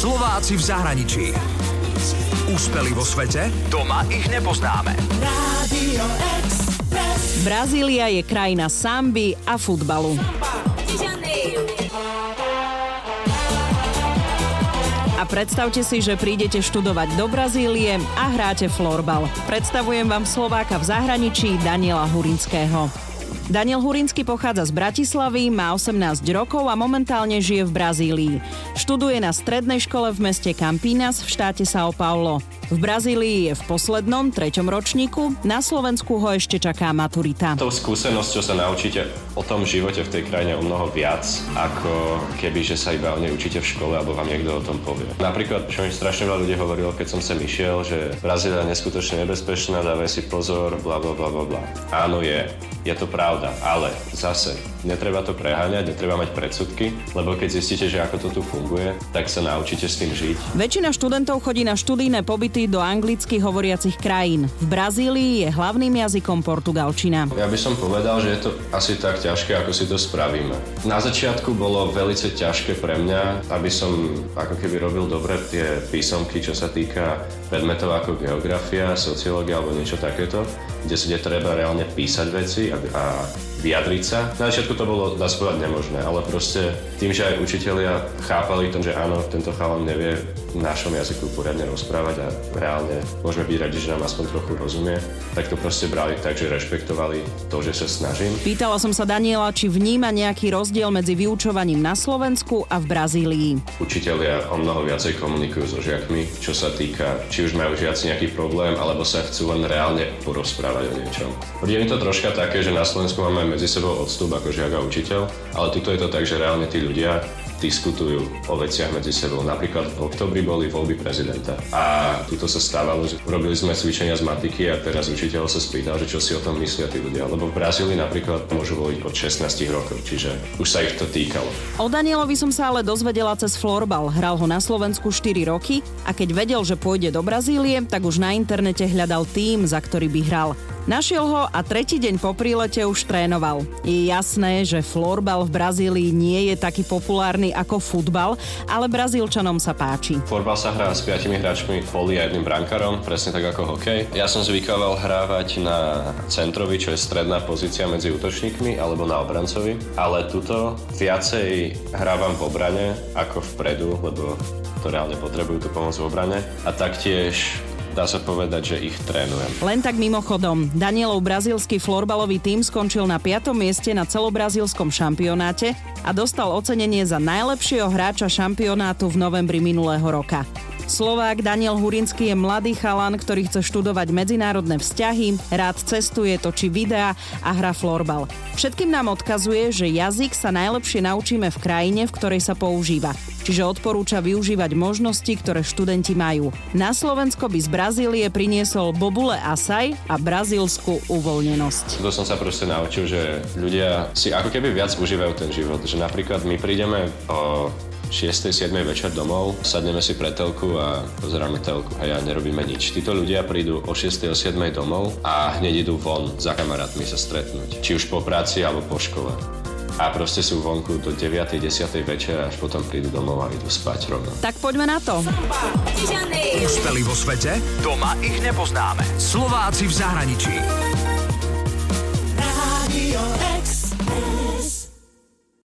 Slováci v zahraničí. Úspeli vo svete? Doma ich nepoznáme. Brazília je krajina samby a futbalu. A predstavte si, že prídete študovať do Brazílie a hráte florbal. Predstavujem vám Slováka v zahraničí Daniela Hurinského. Daniel Hurinsky pochádza z Bratislavy, má 18 rokov a momentálne žije v Brazílii. Študuje na strednej škole v meste Campinas v štáte São Paulo. V Brazílii je v poslednom, treťom ročníku, na Slovensku ho ešte čaká maturita. Tou skúsenosťou sa naučíte o tom živote v tej krajine o mnoho viac, ako keby, že sa iba o nej učíte v škole, alebo vám niekto o tom povie. Napríklad, čo mi strašne veľa ľudí hovorilo, keď som sem išiel, že Brazília je neskutočne nebezpečná, dávaj si pozor, bla bla bla bla. Áno je, je to pravda, ale zase netreba to preháňať, netreba mať predsudky, lebo keď zistíte, že ako to tu funguje, tak sa naučíte s tým žiť. Väčšina študentov chodí na študijné pobyty do anglicky hovoriacich krajín. V Brazílii je hlavným jazykom portugalčina. Ja by som povedal, že je to asi tak ťažké, ako si to spravíme. Na začiatku bolo veľmi ťažké pre mňa, aby som ako keby robil dobre tie písomky, čo sa týka predmetov ako geografia, sociológia alebo niečo takéto, kde sa treba reálne písať veci a, a vyjadriť sa. Na začiatku to bolo, dá sa nemožné, ale proste tým, že aj učitelia chápali tom, že áno, tento chalan nevie v našom jazyku poriadne rozprávať a reálne môžeme byť radi, že nám aspoň trochu rozumie, tak to proste brali tak, že rešpektovali to, že sa snažím. Pýtala som sa Daniela, či vníma nejaký rozdiel medzi vyučovaním na Slovensku a v Brazílii. Učitelia o mnoho viacej komunikujú so žiakmi, čo sa týka, či už majú žiaci nejaký problém, alebo sa chcú len reálne porozprávať o niečom. Príde mi to troška také, že na Slovensku máme medzi sebou odstup ako žiak a učiteľ, ale tuto je to tak, že reálne tí ľudia diskutujú o veciach medzi sebou. Napríklad v oktobri boli voľby prezidenta a tuto sa stávalo, že robili sme cvičenia z matiky a teraz učiteľ sa spýtal, že čo si o tom myslia tí ľudia. Lebo v Brazílii napríklad môžu voliť od 16 rokov, čiže už sa ich to týkalo. O Danielovi som sa ale dozvedela cez florbal. Hral ho na Slovensku 4 roky a keď vedel, že pôjde do Brazílie, tak už na internete hľadal tým, za ktorý by hral. Našiel ho a tretí deň po prílete už trénoval. Je jasné, že florbal v Brazílii nie je taký populárny ako futbal, ale Brazílčanom sa páči. Florbal sa hrá s piatimi hráčmi poli a jedným brankárom, presne tak ako hokej. Ja som zvykával hrávať na centrovi, čo je stredná pozícia medzi útočníkmi, alebo na obrancovi, ale tuto viacej hrávam v obrane ako vpredu, lebo to reálne potrebujú tú pomoc v obrane. A taktiež dá sa povedať, že ich trénujem. Len tak mimochodom, Danielov brazílsky florbalový tým skončil na 5. mieste na celobrazílskom šampionáte a dostal ocenenie za najlepšieho hráča šampionátu v novembri minulého roka. Slovák Daniel Hurinský je mladý chalan, ktorý chce študovať medzinárodné vzťahy, rád cestuje, točí videá a hra florbal. Všetkým nám odkazuje, že jazyk sa najlepšie naučíme v krajine, v ktorej sa používa. Čiže odporúča využívať možnosti, ktoré študenti majú. Na Slovensko by z Brazílie priniesol bobule asaj a brazílsku uvoľnenosť. To som sa proste naučil, že ľudia si ako keby viac užívajú ten život. Že napríklad my prídeme o 6. 7. večer domov, sadneme si pre telku a pozeráme telku. Hej, a nerobíme nič. Títo ľudia prídu o 6. o 7. domov a hneď idú von za kamarátmi sa stretnúť. Či už po práci alebo po škole a proste sú vonku do 9. 10. večera, až potom prídu domov a idú spať rovno. Tak poďme na to. Úspeli vo svete? Doma ich nepoznáme. Slováci v zahraničí. Radio